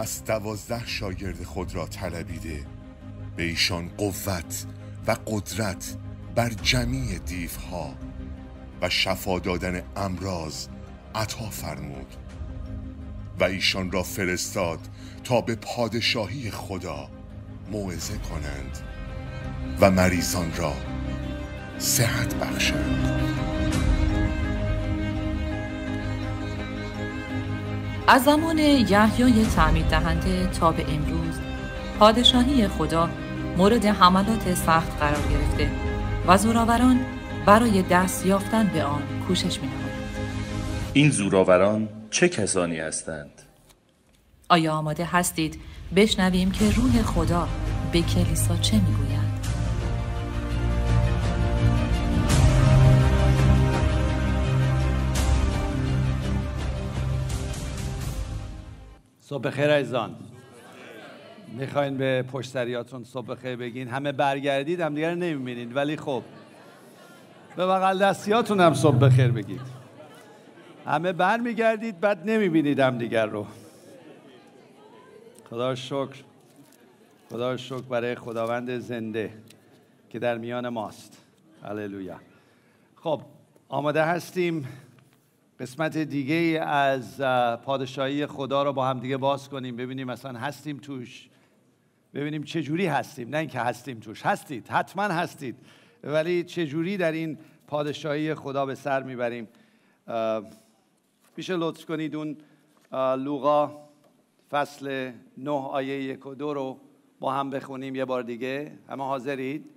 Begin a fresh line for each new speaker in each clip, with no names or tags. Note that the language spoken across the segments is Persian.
پس دوازده شاگرد خود را طلبیده. به ایشان قوت و قدرت بر جمیع دیوها و شفا دادن امراض عطا فرمود و ایشان را فرستاد تا به پادشاهی خدا موعظه کنند و مریضان را صحت بخشند.
از زمان یحیای تعمید دهنده تا به امروز پادشاهی خدا مورد حملات سخت قرار گرفته و زوراوران برای دست یافتن به آن کوشش می
این زوراوران چه کسانی هستند؟
آیا آماده هستید بشنویم که روح خدا به کلیسا چه می‌گوید؟
صبح بخیر عزیزان. می‌خواین به پشتریاتون صبح بخیر بگین. همه برگردید هم دیگر نمی‌بینید ولی خب. به بغل دستیاتون هم صبح بخیر بگید. همه برمیگردید بعد نمی‌بینید هم دیگر رو. خدا شکر. خدا شکر برای خداوند زنده که در میان ماست. هللویا. خب آماده هستیم. قسمت دیگه از پادشاهی خدا رو با هم دیگه باز کنیم ببینیم مثلا هستیم توش. ببینیم چه جوری هستیم. نه اینکه هستیم توش. هستید. حتما هستید. ولی چه جوری در این پادشاهی خدا به سر می‌بریم. میشه لطف کنید اون لوقا فصل نه آیه یک و دو رو با هم بخونیم یه بار دیگه. همه حاضرید؟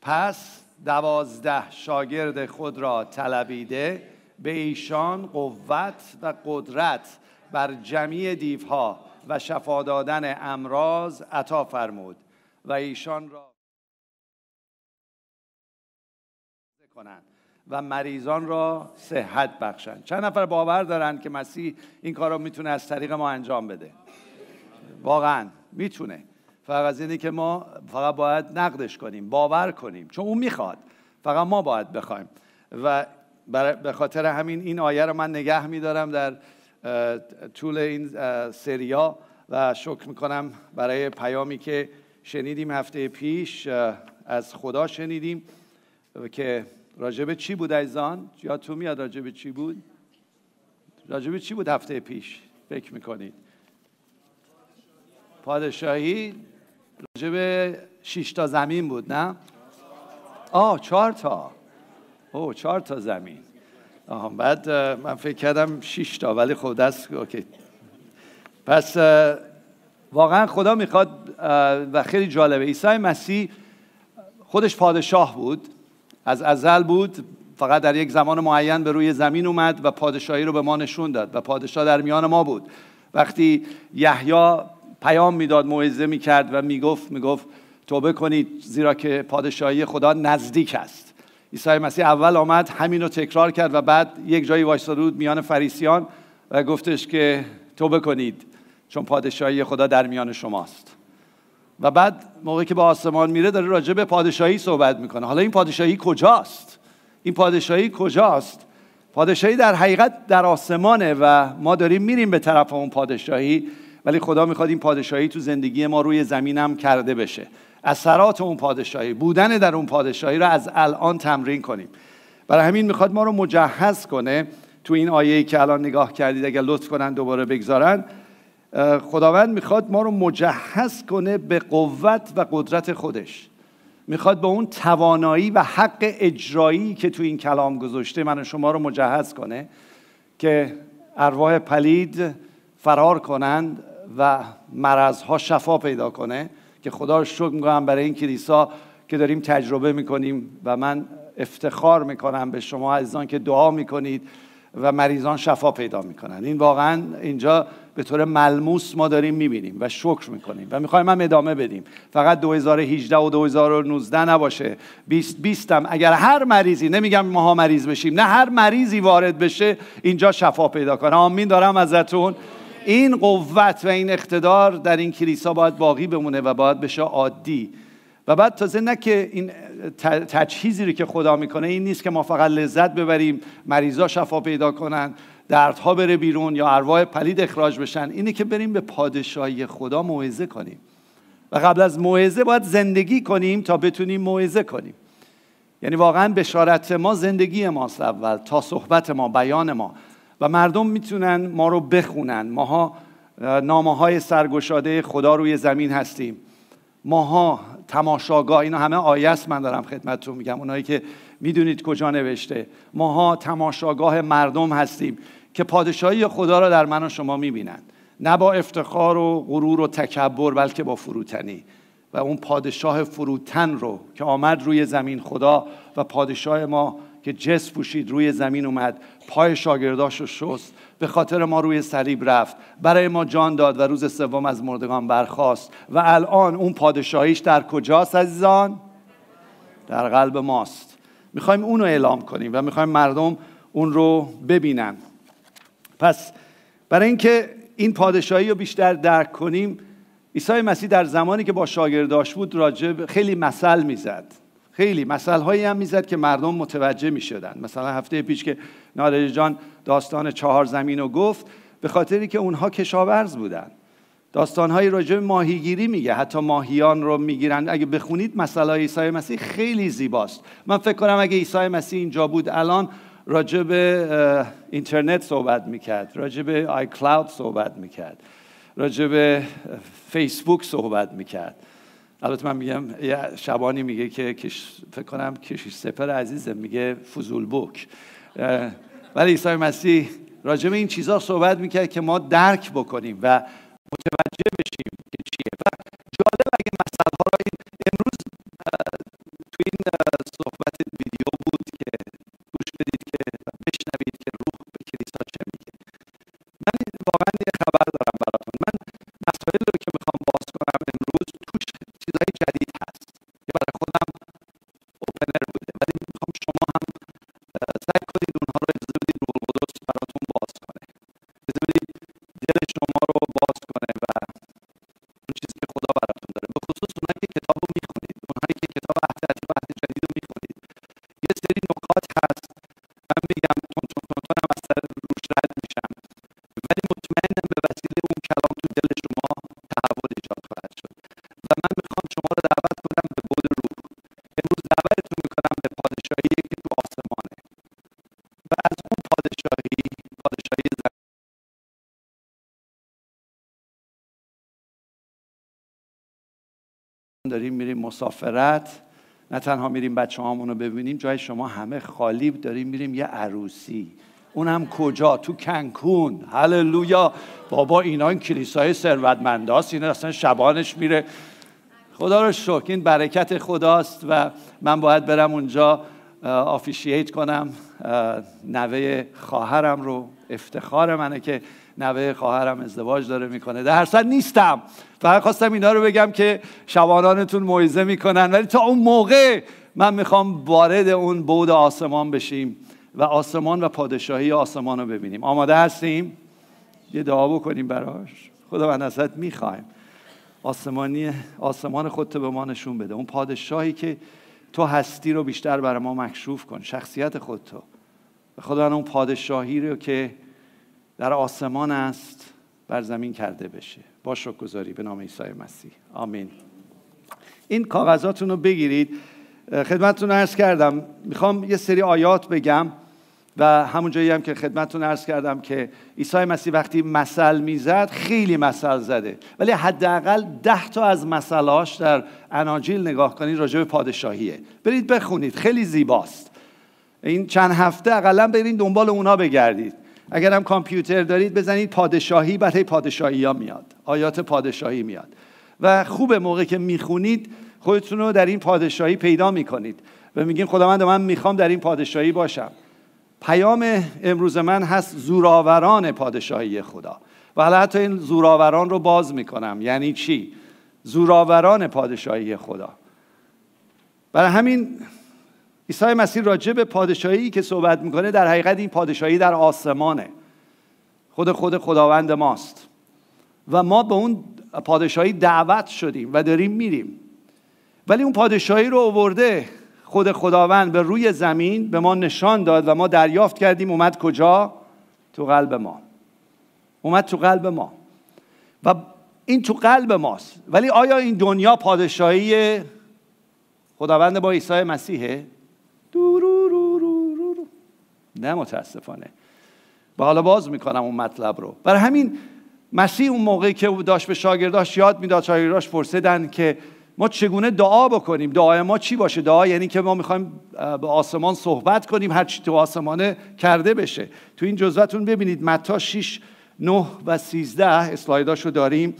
پس دوازده شاگرد خود را طلبیده. به ایشان قوت و قدرت بر جمعی دیوها و شفا دادن امراض عطا فرمود و ایشان را کنند و مریضان را صحت بخشند. چند نفر باور دارن که مسیح این کار را می‌تونه از طریق ما انجام بده؟ واقعا می‌تونه. فقط از اینه که ما فقط باید نقدش کنیم باور کنیم. چون اون می‌خواد. فقط ما باید بخوایم. و به خاطر همین این آیه رو من نگه میدارم در طول این سریا و شکر می‌کنم برای پیامی که شنیدیم هفته پیش از خدا شنیدیم که راجب چی بود ایزان؟ یا تو میاد راجب چی بود؟ راجب چی بود هفته پیش؟ فکر می‌کنید پادشاهی راجب تا زمین بود نه؟ آه چهار تا او چهار تا زمین. آها بعد من فکر کردم 6 تا ولی خب دست اوکی. پس واقعا خدا می‌خواد و خیلی جالبه. عیسی مسیح خودش پادشاه بود. از ازل بود فقط در یک زمان معین به روی زمین اومد و پادشاهی رو به ما نشون داد و پادشاه در میان ما بود. وقتی یحیی پیام می‌داد موعظه می‌کرد و می‌گفت می‌گفت توبه کنید زیرا که پادشاهی خدا نزدیک است. عیسی مسیح اول آمد همین رو تکرار کرد و بعد یک جایی وایستاده بود میان فریسیان و گفتش که توبه کنید چون پادشاهی خدا در میان شماست. و بعد موقعی که به آسمان میره داره راجع به پادشاهی صحبت می‌کنه. حالا این پادشاهی کجاست؟ این پادشاهی کجاست؟ پادشاهی در حقیقت در آسمانه و ما داریم میریم به طرف اون پادشاهی ولی خدا می‌خواد این پادشاهی تو زندگی ما روی زمینم کرده بشه. اثرات اون پادشاهی بودن در اون پادشاهی رو از الان تمرین کنیم. برای همین می‌خواد ما رو مجهز کنه تو این آیه که الان نگاه کردید اگر لطف کنن دوباره بگذارن. خداوند می‌خواد ما رو مجهز کنه به قوت و قدرت خودش. می‌خواد به اون توانایی و حق اجرایی که تو این کلام گذاشته من شما رو مجهز کنه که ارواح پلید فرار کنند و مرضها شفا پیدا کنه. که خدا شکر می‌کنم برای این کلیسا که داریم تجربه می‌کنیم و من افتخار می‌کنم به شما عزیزان که دعا می‌کنید و مریضان شفا پیدا می‌کنن. این واقعا اینجا به طور ملموس ما داریم می‌بینیم و شکر می‌کنیم و می‌خوایم هم ادامه بدیم. فقط 2018 و 2019 نباشه. 20 20 هم اگر هر مریضی نمیگم ماها مریض بشیم نه هر مریضی وارد بشه اینجا شفا پیدا کنه. آمین دارم ازتون این قوت و این اقتدار در این کلیسا باید باقی بمونه و باید بشه عادی. و بعد تازه نه که این تجهیزی رو که خدا می‌کنه این نیست که ما فقط لذت ببریم مریضا شفا پیدا کنن دردها بره بیرون یا ارواح پلید اخراج بشن. اینه که بریم به پادشاهی خدا موعظه کنیم. و قبل از موعظه باید زندگی کنیم تا بتونیم موعظه کنیم. یعنی واقعا بشارت ما زندگی ماست اول تا صحبت ما بیان ما. و مردم می‌تونن ما رو بخونن. ماها نامه های سرگشاده خدا روی زمین هستیم. ماها تماشاگاه اینا همه آیه است من دارم خدمتتون میگم. اونایی که می‌دونید کجا نوشته. ماها تماشاگاه مردم هستیم که پادشاهی خدا را در من و شما می‌بینند نه با افتخار و غرور و تکبر بلکه با فروتنی. و اون پادشاه فروتن رو که آمد روی زمین خدا و پادشاه ما که جس پوشید روی زمین اومد پای شاگرداش رو شست به خاطر ما روی صلیب رفت. برای ما جان داد و روز سوم از مردگان برخاست. و الان اون پادشاهیش در کجاست عزیزان؟ در قلب ماست. می‌خوایم اون رو اعلام کنیم و می‌خوایم مردم اون رو ببینن. پس برای اینکه این پادشاهی رو بیشتر درک کنیم عیسی مسیح در زمانی که با شاگرداش بود راجب خیلی مثل می‌زد. خیلی مثل هایی هم می‌زد که مردم متوجه می‌شدن. مثلا هفته پیش که نادر جان داستان چهار زمین رو گفت به خاطری که اونها کشاورز بودن. داستانهایی راجع به ماهیگیری میگه. حتی ماهیان رو می‌گیرن. اگه بخونید مسئله عیسی مسیح خیلی زیباست. من فکر کنم اگه عیسی مسیح اینجا بود الان راجع به اینترنت صحبت می‌کرد. راجع به آی کلاود صحبت می‌کرد. راجع به فیسبوک صحبت می‌کرد. البته من میگم یه شبانی میگه که فکر کنم کشیش سپر عزیزه میگه فضول بوک ولی عیسی مسیح راجع به این چیزها صحبت می‌کرد که ما درک بکنیم و متوجه بشیم که چیه. و جالب اگه مسئله ها را امروز تو این صحبت ویدیو بود که گوش بدید که بشنوید که روح به کلیسا چه میگه. من واقعا یه خبر دارم براتون. من مسائل رو که داریم میریم مسافرت نه تنها میریم بچه رو ببینیم جای شما همه خالی داریم میریم یه عروسی. اونم کجا؟ تو کنکون هللویا. بابا اینا این کلیسای ثروتمنداست اینا اصلا شبانش میره. خدا رو شکر این برکت خداست و من باید برم اونجا آفیشییت کنم نوه خواهرم رو افتخار منه که نوه خواهرم ازدواج داره می‌کنه. در هر نیستم. فقط خواستم اینا رو بگم که شبانانتون موعظه می‌کنن. ولی تا اون موقع من می‌خوام وارد اون بود آسمان بشیم و آسمان و پادشاهی آسمان رو ببینیم. آماده هستیم؟ یه دعا بکنیم براش. خدا من ازت می‌خوایم. آسمانی آسمان خودت به ما نشون بده. اون پادشاهی که تو هستی رو بیشتر برای ما مکشوف کن. شخصیت خودتو خدا اون پادشاهی رو که در آسمان است بر زمین کرده بشه. با گذاری به نام عیسی مسیح. آمین. این کاغذاتون رو بگیرید. خدمتتون عرض کردم می‌خوام یه سری آیات بگم و همون جایی هم که خدمتتون عرض کردم که عیسی مسیح وقتی مثل می‌زد خیلی مثل زده. ولی حداقل ده تا از مثلاش در اناجیل نگاه کنید راجع به پادشاهیه. برید بخونید خیلی زیباست. این چند هفته اقلا برید دنبال اونها بگردید. اگر هم کامپیوتر دارید بزنید پادشاهی برای پادشاهی ها میاد. آیات پادشاهی میاد. و خوب موقع که می‌خونید خودتون رو در این پادشاهی پیدا می‌کنید. و میگیم خداوند من می‌خوام در این پادشاهی باشم. پیام امروز من هست زوراوران پادشاهی خدا. و حالا حتی این زوراوران رو باز می‌کنم. یعنی چی؟ زوراوران پادشاهی خدا. برای همین عیسی مسیح راجع به پادشاهی که صحبت می‌کنه در حقیقت این پادشاهی در آسمانه. خود خود خداوند ماست. و ما به اون پادشاهی دعوت شدیم و داریم میریم. ولی اون پادشاهی رو آورده خود خداوند به روی زمین به ما نشان داد و ما دریافت کردیم اومد کجا؟ تو قلب ما. اومد تو قلب ما. و این تو قلب ماست. ولی آیا این دنیا پادشاهی خداوند با عیسی مسیحه؟ نه متاسفانه. و حالا باز می‌کنم اون مطلب رو. برای همین مسیح اون موقعی که داشت به شاگرداش یاد می‌داد شاگرداش پرسیدن که ما چگونه دعا بکنیم؟ دعای ما چی باشه؟ دعا یعنی که ما می‌خوایم به آسمان صحبت کنیم هر چی تو آسمانه کرده بشه. تو این جزوتون ببینید متا 6 9 و 13 اسلایداشو داریم.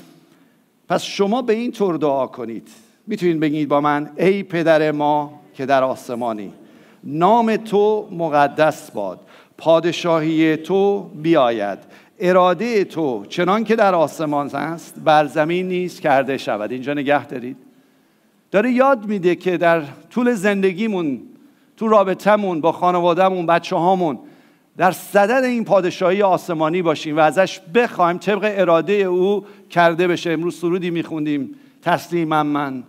پس شما به این طور دعا کنید. می‌تونید بگید با من ای پدر ما که در آسمانی. نام تو مقدس باد. پادشاهی تو بیاید. اراده تو چنان که در آسمان است بر زمین نیست کرده شود. اینجا نگه دارید. داره یاد میده که در طول زندگیمون تو رابطهمون با خانوادهمون بچه هامون در صدد این پادشاهی آسمانی باشیم و ازش بخوایم طبق اراده او کرده بشه. امروز سرودی میخوندیم. تسلیمم من.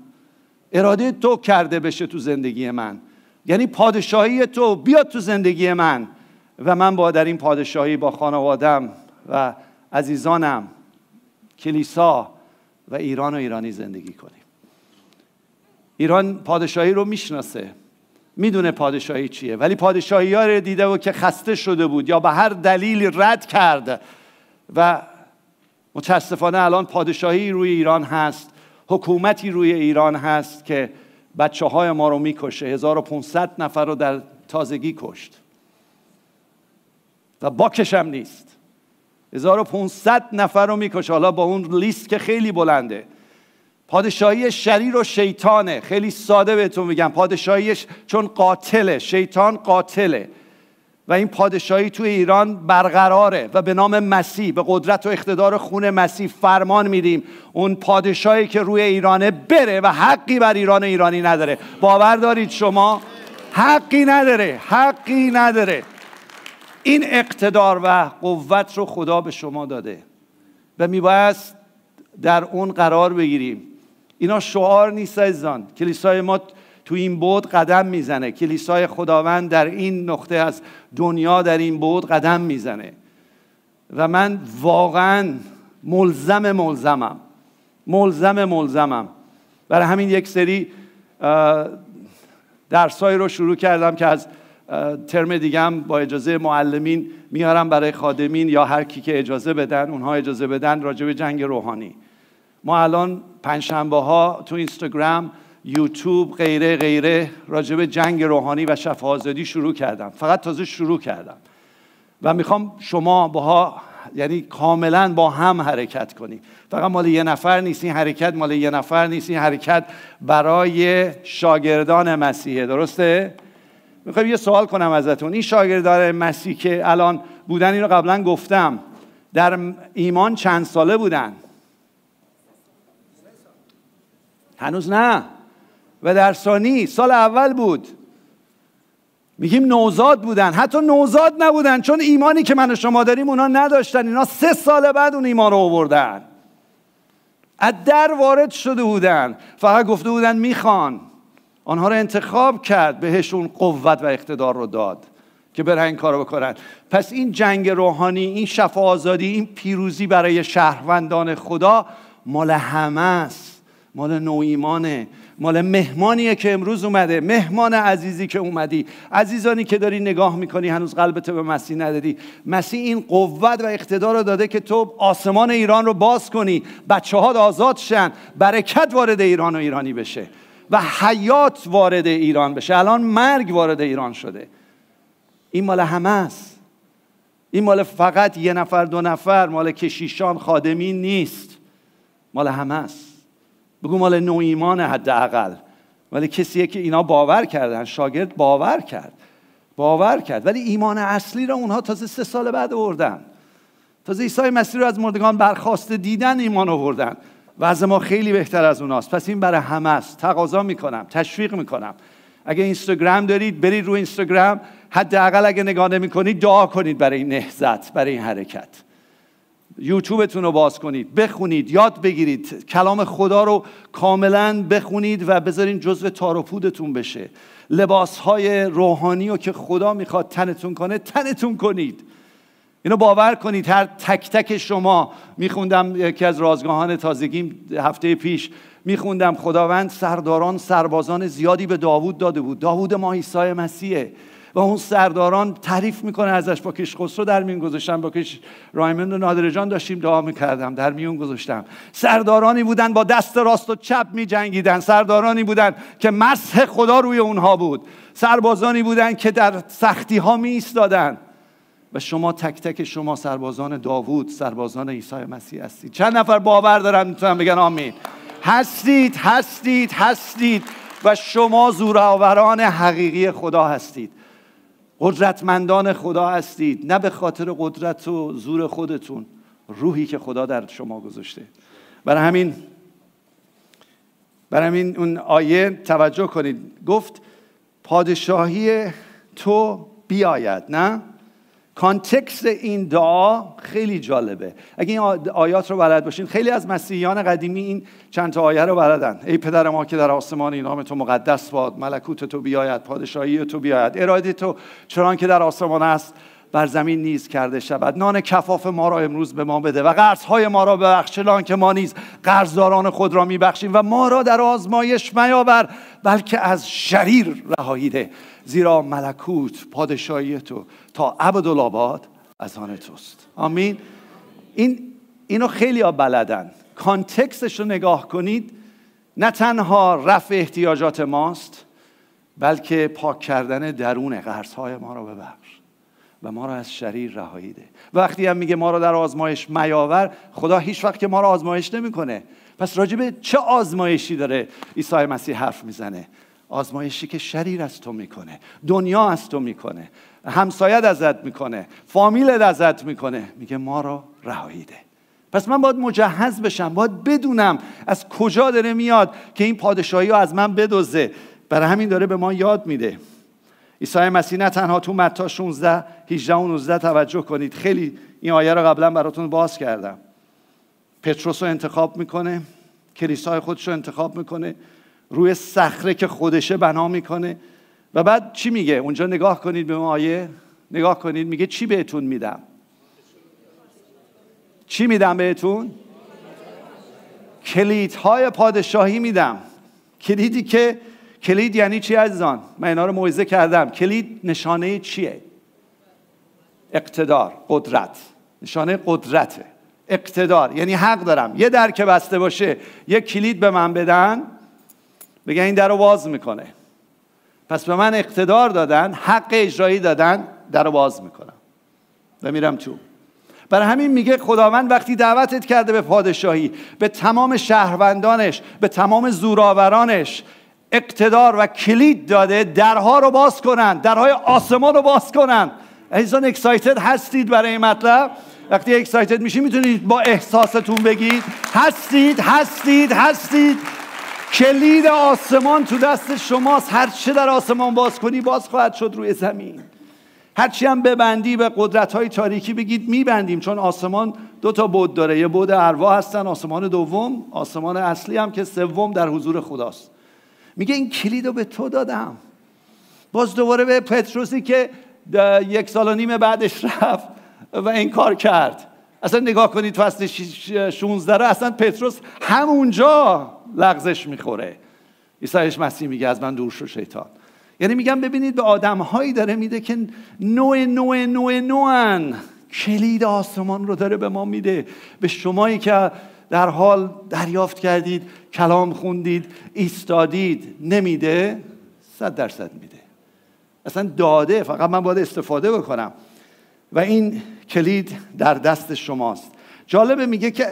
اراده تو کرده بشه تو زندگی من. یعنی پادشاهی تو بیاد تو زندگی من. و من با در این پادشاهی با خانوادم و عزیزانم کلیسا و ایران و ایرانی زندگی کنیم. ایران پادشاهی رو می‌شناسه می‌دونه پادشاهی چیه. ولی پادشاهی ها رو دیده و که خسته شده بود یا به هر دلیلی رد کرد. و متاسفانه الان پادشاهی روی ایران هست حکومتی روی ایران هست که بچه های ما رو می‌کشه. 1500 نفر رو در تازگی کشت. و باکش هم نیست. 1500 نفر رو می‌کشه. حالا با اون لیست که خیلی بلنده. پادشاهی شریر و شیطانه. خیلی ساده بهتون میگم. پادشاهیش چون قاتله. شیطان قاتله. و این پادشاهی توی ایران برقراره و به نام مسیح به قدرت و اقتدار خون مسیح فرمان میدیم. اون پادشاهی که روی ایرانه بره و حقی بر ایران ایرانی نداره. باور دارید شما؟ حقی نداره حقی نداره. این اقتدار و قوت رو خدا به شما داده و میبایست در اون قرار بگیریم. اینا شعار نیست عزیزان. کلیسای ما تو این بود قدم می‌زنه. کلیسای خداوند در این نقطه از دنیا در این بود قدم می‌زنه. و من واقعا ملزم ملزمم. ملزم ملزمم. برای همین یک سری درسایی رو شروع کردم که از ترم دیگم با اجازه معلمین میارم برای خادمین یا هر کی که اجازه بدن اونها اجازه بدن راجع به جنگ روحانی. ما الان پنجشنبه ها تو اینستاگرام یوتیوب غیره غیره راجب جنگ روحانی و شفاعت شروع کردم. فقط تازه شروع کردم. و می‌خوام شما باها یعنی کاملا با هم حرکت کنیم. فقط مال یه نفر نیست این حرکت مال یه نفر نیست. این حرکت برای شاگردان مسیحه. درسته؟ می‌خوام یه سوال کنم ازتون. این شاگردان مسیح که الان بودن این رو قبلا گفتم در ایمان چند ساله بودن؟ هنوز نه. و در ثانی سال اول بود. میگیم نوزاد بودن. حتی نوزاد نبودن چون ایمانی که من و شما داریم اونا نداشتن. اینا سه سال بعد اون ایمان رو آوردن. از در وارد شده بودن. فقط گفته بودن می‌خوان. آنها رو انتخاب کرد بهشون قوت و اقتدار رو داد که برن این کارو بکنن. پس این جنگ روحانی این شفا آزادی این پیروزی برای شهروندان خدا مال همه است. مال نو ایمانه مال مهمانیه که امروز اومده. مهمان عزیزی که اومدی. عزیزانی که داری نگاه می‌کنی هنوز قلبت به مسیح ندادی. مسیح این قوت و اقتدار رو داده که تو آسمان ایران رو باز کنی. بچه ها آزاد شن. برکت وارد ایران و ایرانی بشه. و حیات وارد ایران بشه. الان مرگ وارد ایران شده. این مال همه است. این مال فقط یه نفر دو نفر مال کشیشان خادمین نیست. مال همه است. بگو مال نو ایمان حداقل. ولی کسیه که اینا باور کردن شاگرد باور کرد. باور کرد. ولی ایمان اصلی رو اونها تازه سه سال بعد آوردن. تازه عیسی مسیح رو از مردگان برخواسته دیدن ایمان آوردن. وضع ما خیلی بهتر از اوناست. پس این برای همه است. تقاضا می‌کنم تشویق می‌کنم. اگه اینستاگرام دارید برید رو اینستاگرام. حداقل اگه نگاه نمی‌کنید دعا کنید برای این نهزت برای این حرکت. یوتیوبتون رو باز کنید بخونید یاد بگیرید. کلام خدا رو کاملا بخونید و بذارین جزو تار بشه. لباس های روحانی رو که خدا می‌خواد تنتون کنه تنتون کنید. اینو باور کنید. هر تک تک شما میخوندم یکی از رازگاهان تازگیم هفته پیش میخوندم خداوند سرداران سربازان زیادی به داوود داده بود. داوود ما عیسی مسیحه. و اون سرداران تعریف می‌کنه ازش با کش خسرو در میون گذاشتم با کش رایمند و نادر جان داشتیم دعا می‌کردم در میون گذاشتم. سردارانی بودن با دست راست و چپ میجنگیدن. سردارانی بودن که مسح خدا روی اونها بود. سربازانی بودن که در سختی ها می و شما تک تک شما سربازان داوود سربازان عیسی مسیح هستید. چند نفر باور دارن می‌تونن بگن آمین. هستید هستید هستید. و شما زورآوران حقیقی خدا هستید. قدرتمندان خدا هستید. نه به خاطر قدرت و زور خودتون روحی که خدا در شما گذاشته. برای همین برای همین اون آیه توجه کنید. گفت پادشاهی تو بیاید نه؟ کانتکست این دعا خیلی جالبه. اگه این آیات رو بلد باشین خیلی از مسیحیان قدیمی این چند تا آیه رو بلدن. ای پدر ما که در آسمان نام تو مقدس باد ملکوت تو بیاید پادشاهی تو بیاید اراده تو چرا که در آسمان است. بر زمین نیز کرده شود. نان کفاف ما را امروز به ما بده و قرضهای ما را ببخش چنان که ما نیز قرضداران خود را میبخشیم و ما را در آزمایش میاور بلکه از شریر رهایی ده. زیرا ملکوت پادشاهی تو تا ابدالآباد از آن توست. آمین. این اینو خیلی ها بلدن. کانتکستش رو نگاه کنید. نه تنها رفع احتیاجات ماست بلکه پاک کردن درون قرصهای ما رو ببخش و ما را از شریر رهایی ده. وقتی هم میگه ما را در آزمایش میاور خدا هیچ وقت که ما را آزمایش نمی‌کنه. پس راجبه چه آزمایشی داره عیسی مسیح حرف می‌زنه؟ آزمایشی که شریر از تو می‌کنه دنیا از تو می‌کنه همسایت ازت می‌کنه فامیلت ازت می‌کنه. میگه ما را رهایی ده. پس من باید مجهز بشم باید بدونم از کجا داره میاد که این پادشاهی رو از من بدوزه برای همین داره به ما یاد میده. عیسی مسیح نه تنها تو متا 16 18 و 19 توجه کنید. خیلی این آیه رو قبلا براتون باز کردم. پتروس رو انتخاب می‌کنه کلیسای خودش رو انتخاب می‌کنه روی صخره که خودشه بنا می‌کنه. و بعد چی میگه؟ اونجا نگاه کنید به آیه. نگاه کنید میگه چی بهتون میدم؟ چی میدم بهتون؟ کلیدهای پادشاهی میدم. کلیدی که کلید یعنی چی عزیزان؟ من اینا رو موعظه کردم. کلید نشانه چیه؟ اقتدار قدرت. نشانه قدرته. اقتدار یعنی حق دارم. یه در که بسته باشه یه کلید به من بدن بگن این در رو باز می‌کنه. پس به من اقتدار دادن حق اجرایی دادن در رو باز می‌کنم. و میرم تو. برای همین میگه خداوند وقتی دعوتت کرده به پادشاهی به تمام شهروندانش به تمام زورآورانش اقتدار و کلید داده درها رو باز کنن درهای آسمان رو باز کنن. عزیزان اکسایتد هستید برای این مطلب؟ وقتی اکسایتد میشید می‌تونید با احساستون بگید هستید هستید هستید. کلید آسمان تو دست شماست هر چه در آسمان باز کنی باز خواهد شد روی زمین. هرچی هم ببندی به قدرت های تاریکی بگید میبندیم چون آسمان دو تا بود داره یه بود ارواح هستن آسمان دوم آسمان اصلی هم که سوم در حضور خداست. میگه این کلید رو به تو دادم. باز دوباره به پتروسی که یک سال و نیم بعدش رفت و این کار کرد. اصلا نگاه کنید فصل 16 رو اصلا پتروس همونجا لغزش می‌خوره. عیسی مسیح میگه از من دور شو شیطان. یعنی میگم ببینید به آدم هایی داره میده که نوع نوع نوع نوعن. کلید آسمان رو داره به ما میده. به شمایی که در حال دریافت کردید کلام خوندید ایستادید نمیده صد درصد میده. اصلا داده فقط من باید استفاده بکنم. و این کلید در دست شماست. جالبه میگه که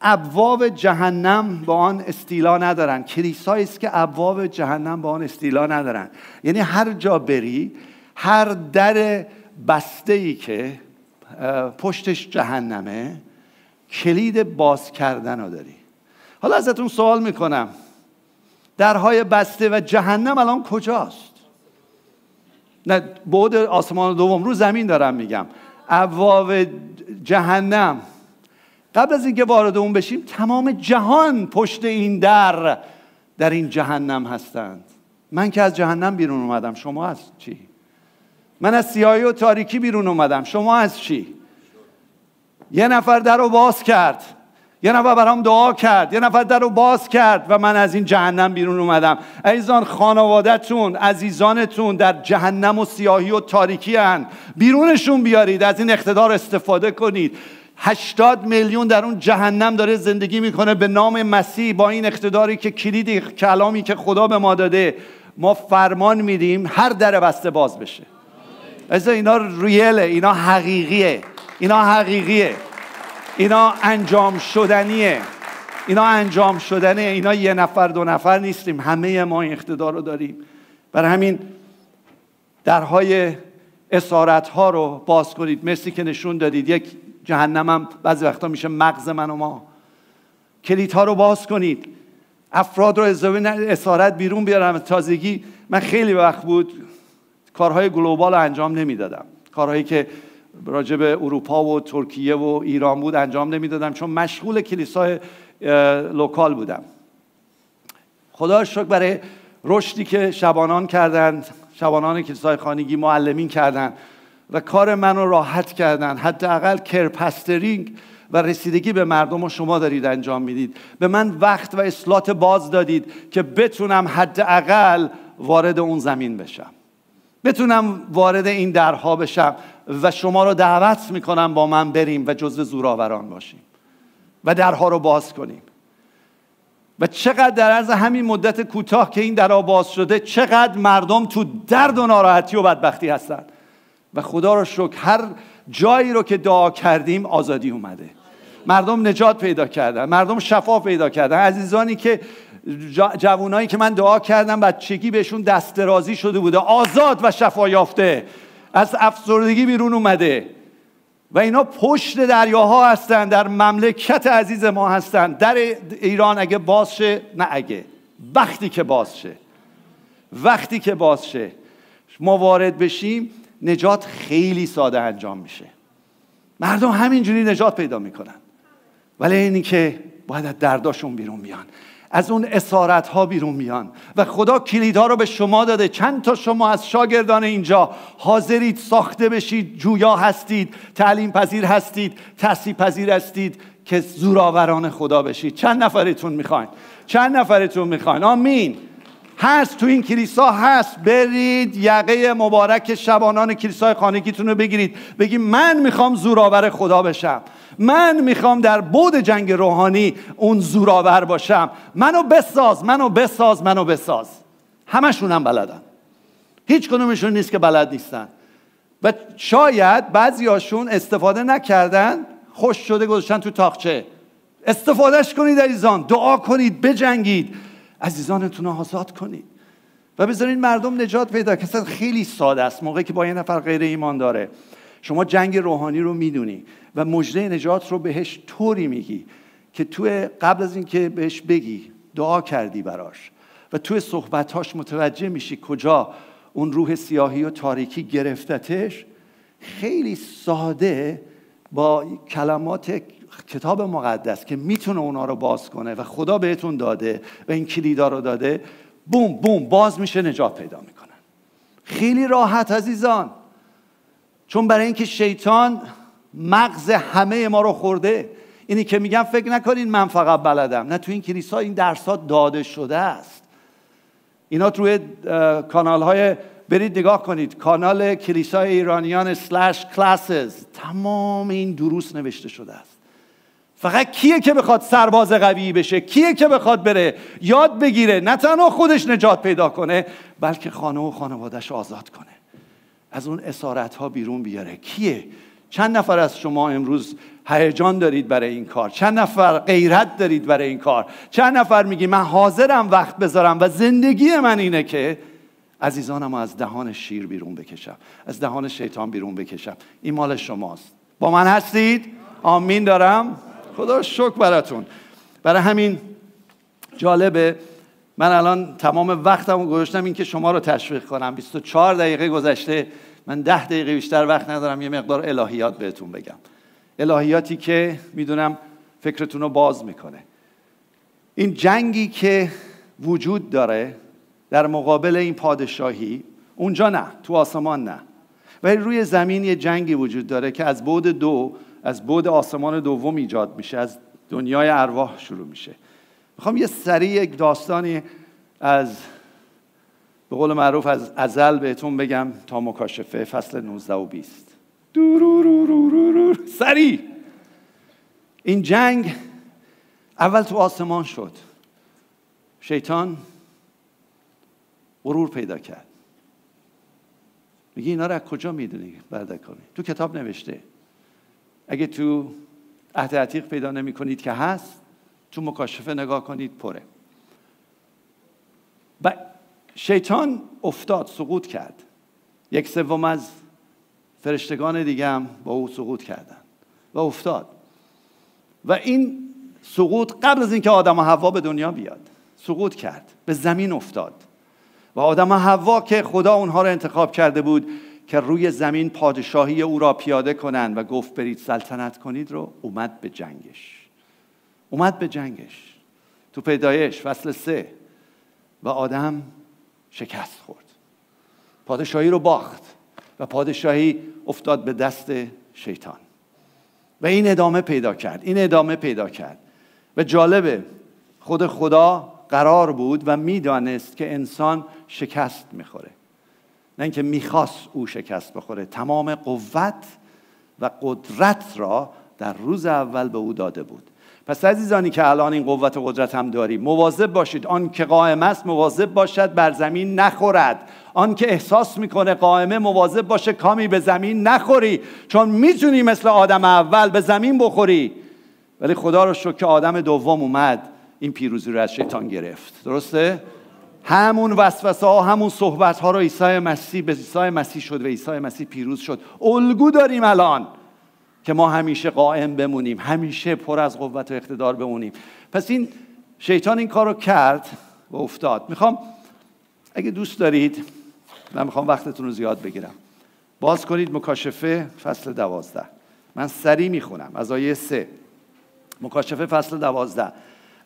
ابواب جهنم با آن استیلا ندارن. کلیسایی است که ابواب جهنم با آن استیلا ندارن. یعنی هر جا بری هر در بسته ای که پشتش جهنمه کلید باز کردن رو داری. حالا ازتون سوال می‌کنم. درهای بسته و جهنم الان کجاست؟ نه بود آسمان دوم رو زمین دارم میگم. ابواب جهنم. قبل از اینکه وارد اون بشیم تمام جهان پشت این در در این جهنم هستند. من که از جهنم بیرون اومدم شما از چی؟ من از سیاهی و تاریکی بیرون اومدم شما از چی؟ یه نفر در رو باز کرد. یه نفر برام دعا کرد. یه نفر در رو باز کرد و من از این جهنم بیرون اومدم. عزیزان خانوادهتون عزیزانتون در جهنم و سیاهی و تاریکی هن. بیرونشون بیارید از این اقتدار استفاده کنید. هشتاد میلیون در اون جهنم داره زندگی می‌کنه به نام مسیح با این اقتداری که کلیدی کلامی که خدا به ما داده. ما فرمان میدیم هر در بسته باز بشه. از اینا ریله اینا حقیقیه. اینا حقیقیه. اینا انجام شدنیه. اینا انجام شدنه. اینا یه نفر دو نفر نیستیم. همه ما این اقتدار رو داریم. برای همین درهای اسارت ها رو باز کنید. مرسی که نشون دادید. یک جهنم هم بعضی وقتا میشه مغز من و ما. کلیت ها رو باز کنید. افراد رو از اسارت بیرون بیارم. تازگی من خیلی وقت بود کارهای global رو انجام نمی‌دادم. کارهایی که راجع به اروپا و ترکیه و ایران بود انجام نمی‌دادم چون مشغول کلیسای local بودم. خدا شکر برای رشدی که شبانان کردن شبانان کلیسای خانگی معلمین کردن و کار منو راحت کردن. حداقل کار pastoring و رسیدگی به مردم رو شما دارید انجام می‌دید. به من وقت و اصلاط باز دادید که بتونم حداقل وارد اون زمین بشم. بتونم وارد این درها بشم. و شما رو دعوت می‌کنم با من بریم و جزو زوراوران باشیم و درها رو باز کنیم. و چقدر در عرض همین مدت کوتاه که این درها باز شده چقدر مردم تو درد و ناراحتی و بدبختی هستن. و خدا رو شکر هر جایی رو که دعا کردیم آزادی اومده. مردم نجات پیدا کردن مردم شفا پیدا کردن. عزیزانی که جوانایی که من دعا کردم بچگی بهشون دست درازی شده بوده. آزاد و شفا یافته. از افسردگی بیرون اومده. و اینا پشت دریاها هستن در مملکت عزیز ما هستن. در ایران اگه باز شه نه اگه. وقتی که باز شه. وقتی که باز شه. ما وارد بشیم نجات خیلی ساده انجام میشه. مردم همینجوری نجات پیدا می‌کنن. ولی اینی که باید از درداشون بیرون بیان. از اون اسارت ها بیرون میان. و خدا کلیدها رو به شما داده. چند تا شما از شاگردان اینجا حاضرید ساخته بشید جویا هستید تعلیم پذیر هستید تحصیل پذیر هستید که زوراوران خدا بشید. چند نفرتون می‌خواین؟ چند نفرتون می‌خواین؟ آمین. هست تو این کلیسا هست. برید یقه مبارک شبانان کلیسای خانگیتون رو بگیرید. بگید من می‌خوام زوراور خدا بشم. من می‌خوام در بود جنگ روحانی اون زوراور باشم. منو بساز منو بساز منو بساز. همشون هم بلدن. هیچ کنومشون نیست که بلد نیستن. و شاید بعضیاشون استفاده نکردن خوش شده گذاشتن تو تاخچه. استفادهش کنید عزیزان دعا کنید بجنگید. عزیزانتون رو آزاد کنید. و بذارین مردم نجات پیدا که خیلی ساده است موقعی که با یه نفر غیر ایمان داره. شما جنگ روحانی رو می‌دونی و مجده نجات رو بهش طوری میگی که تو قبل از اینکه بهش بگی دعا کردی براش و توی صحبتاش متوجه میشی کجا اون روح سیاهی و تاریکی گرفتتش. خیلی ساده با کلمات کتاب مقدس که می‌تونه اونا رو باز کنه و خدا بهتون داده و این کلیدا رو داده بوم بوم باز میشه نجات پیدا می‌کنن. خیلی راحت عزیزان. چون برای اینکه شیطان مغز همه ما رو خورده اینی که میگم فکر نکنین من فقط بلدم. نه تو این کلیسا این درس داده شده است. اینا روی کانال های برید نگاه کنید. کانال کلیسای ایرانیان سلش کلاسز تمام این دروس نوشته شده است. فقط کیه که بخواد سرباز قوی بشه؟ کیه که بخواد بره؟ یاد بگیره. نه تنها خودش نجات پیدا کنه بلکه خانه و خانوادش آزاد کنه. از اون اسارت ها بیرون بیاره. کیه؟ چند نفر از شما امروز هیجان دارید برای این کار؟ چند نفر غیرت دارید برای این کار؟ چند نفر میگی من حاضرم وقت بذارم و زندگی من اینه که عزیزانم از دهان شیر بیرون بکشم. از دهان شیطان بیرون بکشم. این مال شماست. با من هستید؟ آمین دارم. خدا شکر براتون. برای همین جالبه من الان تمام وقتمو گذاشتم اینکه شما رو تشویق کنم. 24 دقیقه گذشته من ده دقیقه بیشتر وقت ندارم یه مقدار الهیات بهتون بگم. الهیاتی که می‌دونم فکرتون رو باز می‌کنه. این جنگی که وجود داره در مقابل این پادشاهی اونجا نه تو آسمان نه. ولی روی زمین یه جنگی وجود داره که از بود دو از بود آسمان دوم ایجاد میشه از دنیای ارواح شروع میشه. می‌خوام یه سریع یک داستانی از به قول معروف از ازل بهتون بگم تا مکاشفه فصل 19 و 20 سریع. این جنگ اول تو آسمان شد. شیطان غرور پیدا کرد. میگه اینا رو از کجا می‌دونی برده کنی تو کتاب نوشته. اگه تو عهد عتیق پیدا نمی کنید که هست تو مکاشفه نگاه کنید پره. و شیطان افتاد سقوط کرد. یک سوم از فرشتگان دیگه هم با او سقوط کردن و افتاد. و این سقوط قبل از اینکه آدم و حوا به دنیا بیاد سقوط کرد به زمین افتاد. و آدم و حوا که خدا اونها رو انتخاب کرده بود که روی زمین پادشاهی او را پیاده کنند و گفت برید سلطنت کنید رو اومد به جنگش. اومد به جنگش تو پیدایش فصل سه و آدم شکست خورد. پادشاهی رو باخت و پادشاهی افتاد به دست شیطان. و این ادامه پیدا کرد این ادامه پیدا کرد. و جالبه خود خدا قرار بود و می‌دانست که انسان شکست می‌خوره. نه اینکه می‌خواست او شکست بخوره تمام قوت و قدرت را در روز اول به او داده بود. پس عزیزانی که الان این قوت و قدرت هم داریم مواظب باشید. آن که قائم است مواظب باشد بر زمین نخورد. آن که احساس می‌کنه قائمه مواظب باشه کامی به زمین نخوری. چون می‌تونی مثل آدم اول به زمین بخوری. ولی خدا رو شکر که آدم دوم اومد. این پیروزی رو از شیطان گرفت. درسته؟ همون وسوسه ها همون صحبت ها رو عیسی مسیح به عیسی مسیح شد و عیسی مسیح پیروز شد. الگو داریم الان. که ما همیشه قائم بمونیم همیشه پر از قوت و اقتدار بمونیم. پس این شیطان این کار رو کرد و افتاد. می‌خوام اگه دوست دارید من می‌خوام وقتتون رو زیاد بگیرم. باز کنید مکاشفه فصل دوازده. من سری می‌خونم از آیه سه. مکاشفه فصل دوازده.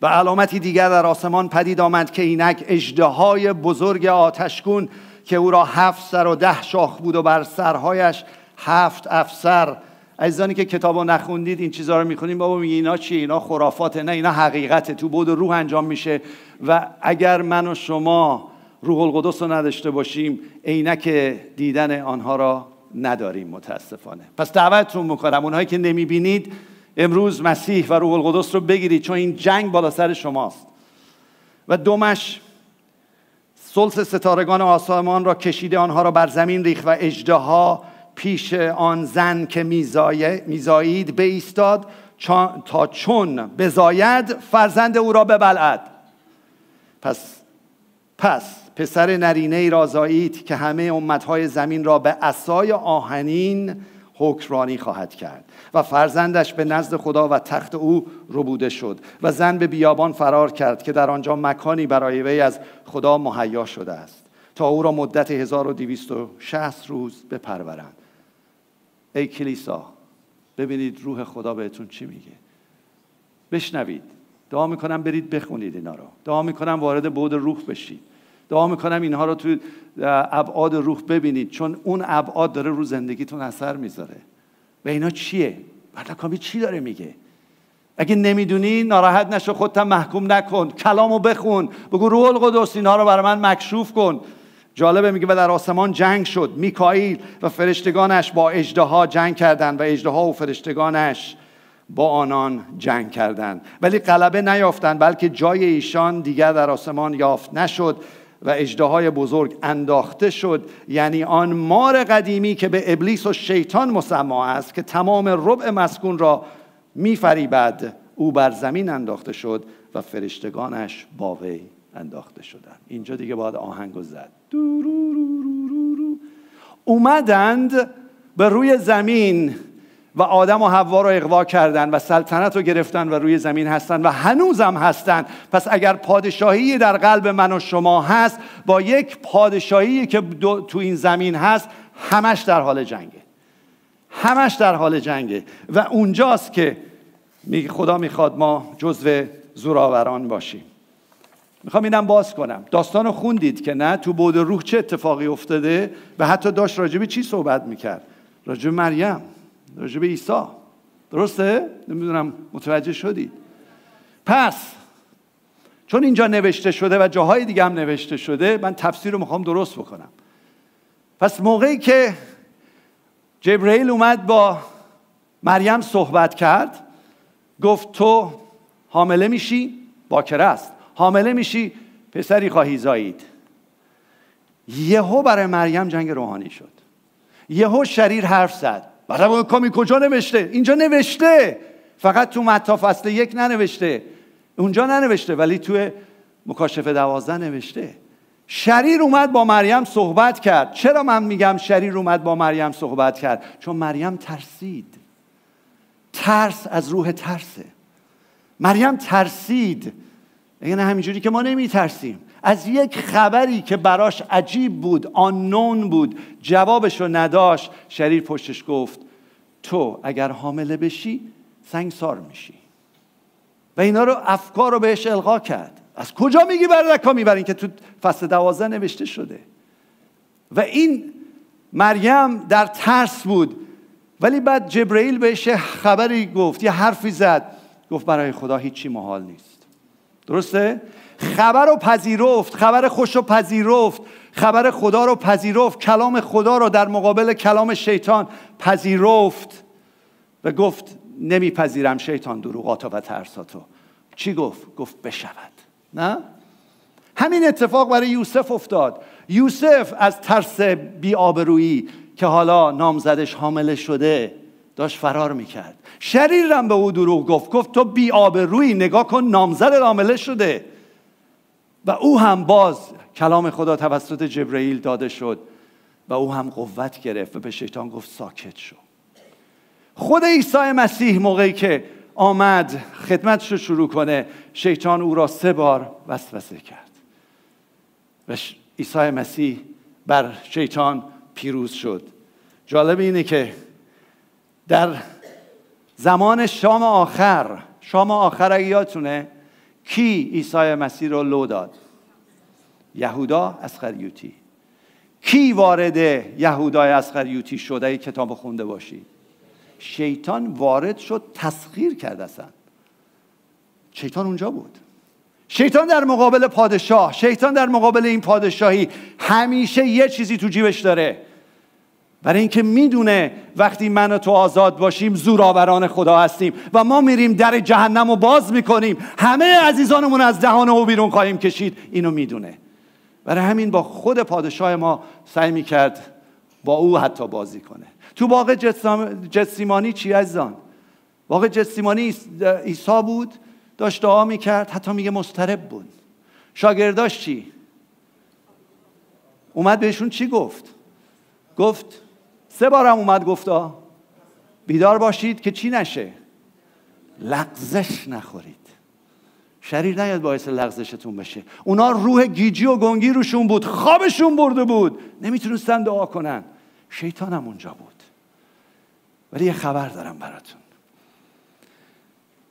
و علامتی دیگر در آسمان پدید آمد که اینک اجده بزرگ آتشگون که او را هفت سر و ده شاخ بود و بر سرهایش هفت افسر عزیزانی که کتاب رو نخوندید این چیزها رو می‌خونیم. بابا میگه اینا چیه اینا خرافاته نه اینا حقیقته. تو بود روح انجام میشه. و اگر من و شما روح القدس رو نداشته باشیم عینک دیدن آنها را نداریم متاسفانه. پس دعوتتون می‌کنم اونهایی که نمی‌بینید امروز مسیح و روح القدس رو بگیرید چون این جنگ بالا سر شماست. و دومش سلس ستارگان آسمان را کشیده آنها را بر زمین ریخ و اجدها پیش آن زن که میزایید ایستاد تا چون بزاید فرزند او را ببلعد. پس پس پسر نرینه ای را زایید که همه امتهای زمین را به اسای آهنین حکرانی خواهد کرد و فرزندش به نزد خدا و تخت او ربوده شد و زن به بیابان فرار کرد که در آنجا مکانی برای وی از خدا مهیا شده است تا او را مدت 1260 روز بپرورند. ای کلیسا ببینید روح خدا بهتون چی میگه. بشنوید. دعا می‌کنم برید بخونید اینا رو. دعا می‌کنم وارد بود روح بشید. دعا می‌کنم اینها رو تو ابعاد روح ببینید چون اون ابعاد داره رو زندگیتون اثر می‌ذاره. و اینا چیه؟ بردکامی چی داره میگه؟ اگه نمی‌دونی ناراحت نشو خودت محکوم نکن. کلامو بخون. بگو روح القدس اینها رو برای من مکشوف کن. جالبه میگه و در آسمان جنگ شد. میکائیل و فرشتگانش با اجدها جنگ کردند و اجدها و فرشتگانش با آنان جنگ کردند. ولی غلبه نیافتند بلکه جای ایشان دیگر در آسمان یافت نشد و اجدهای بزرگ انداخته شد. یعنی آن مار قدیمی که به ابلیس و شیطان مسما است که تمام ربع مسکون را میفریبد او بر زمین انداخته شد و فرشتگانش با وی انداخته شدند اینجا دیگه باید آهنگ زد. اومدند به روی زمین و آدم و حوا رو اقوا کردن و سلطنت رو گرفتن و روی زمین هستن و هنوزم هستن. پس اگر پادشاهی در قلب من و شما هست با یک پادشاهی که تو این زمین هست همش در حال جنگه. همش در حال جنگه. و اونجاست که خدا می‌خواد ما جزو زوراوران باشیم. می‌خوام اینم باز کنم. داستان خوندید که نه؟ تو بود روح چه اتفاقی افتاده؟ و حتی داشت راجبی چی صحبت می‌کرد؟ راجب مریم راجب عیسی. درسته؟ نمی‌دونم. متوجه شدید پس چون اینجا نوشته شده و جاهای دیگه هم نوشته شده من تفسیر رو می‌خوام درست بکنم. پس موقعی که جبرئیل اومد با مریم صحبت کرد گفت تو حامله میشی؟ باکره است حامله میشی پسری خواهی زایید. یهو برای مریم جنگ روحانی شد. یهو شریر حرف زد. بعد کمی کجا نوشته؟ اینجا نوشته. فقط تو متا فصل یک ننوشته. اونجا ننوشته ولی تو مکاشفه دوازده نوشته. شریر اومد با مریم صحبت کرد. چرا من میگم شریر اومد با مریم صحبت کرد؟ چون مریم ترسید. ترس از روح ترسه. مریم ترسید. یعنی همینجوری که ما نمی ترسیم از یک خبری که براش عجیب بود آنون بود جوابش رو نداشت شریر پشتش گفت تو اگر حامله بشی سنگسار میشی. و اینا رو افکار رو بهش القا کرد. از کجا میگی بردکا می‌برین که تو فصل دوازده نوشته شده. و این مریم در ترس بود. ولی بعد جبرئیل بهش خبری گفت یه حرفی زد. گفت برای خدا هیچی محال نیست. درسته خبر رو پذیرفت خبر خوش رو پذیرفت خبر خدا رو پذیرفت کلام خدا رو در مقابل کلام شیطان پذیرفت و گفت نمیپذیرم شیطان دروغاتو و ترساتو چی گفت؟ گفت بشود نه؟ همین اتفاق برای یوسف افتاد یوسف از ترس بیابرویی که حالا نامزدش حامله شده داشت فرار می‌کرد. شریرم به او دروغ گفت. گفت تو بیابرویی نگاه کن نامزد حامله شده. و او هم باز کلام خدا توسط جبرئیل داده شد و او هم قوت گرفت و به شیطان گفت ساکت شو. خود عیسی مسیح موقعی که آمد خدمتش رو شروع کنه شیطان او را سه بار وسوسه کرد. و عیسی مسیح بر شیطان پیروز شد. جالب اینه که در زمان شام آخر شام آخر اگه یادتونه کی عیسی مسیح رو لو داد؟ یهودا اسخریوتی کی وارد یهودای اسخریوتی شده ای کتاب خونده باشید شیطان وارد شد تسخیر کرد اصلا. شیطان اونجا بود. شیطان در مقابل پادشاه شیطان در مقابل این پادشاهی همیشه یه چیزی تو جیبش داره. برای اینکه می‌دونه وقتی من و تو آزاد باشیم زورآوران خدا هستیم و ما میریم در جهنم رو باز می‌کنیم همه عزیزانمون از دهان او بیرون خواهیم کشید اینو می‌دونه. برای همین با خود پادشاه ما سعی می‌کرد با او حتی بازی کنه. تو باغ جسیمانی چی عزیزان؟ باغ جسیمانی عیسی بود داشت دعا می‌کرد حتی میگه مسترب بود شاگرداش چی؟ اومد بهشون چی گفت؟ گفت سه بارم اومد گفتا بیدار باشید که چی نشه؟ لغزش نخورید. شریر نیاد باعث لغزشتون بشه. اونا روح گیجی و گنگی روشون بود خوابشون برده بود. نمی‌تونستن دعا کنن. شیطانم اونجا بود. ولی یه خبر دارم براتون.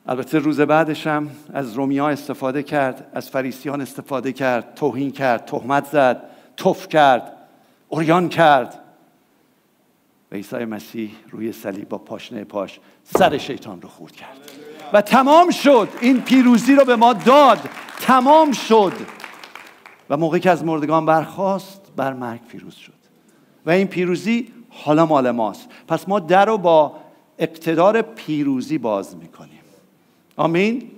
البته روز بعدش هم از رومیا استفاده کرد از فریسیان استفاده کرد توهین کرد تهمت زد توف کرد اوریان کرد. و عیسی مسیح روی صلیب با پاشنه پاش سر شیطان رو خورد کرد. و تمام شد. این پیروزی رو به ما داد. تمام شد. و موقعی که از مردگان برخواست بر مرگ پیروز شد. و این پیروزی حالا مال ماست. پس ما در رو با اقتدار پیروزی باز می‌کنیم. آمین؟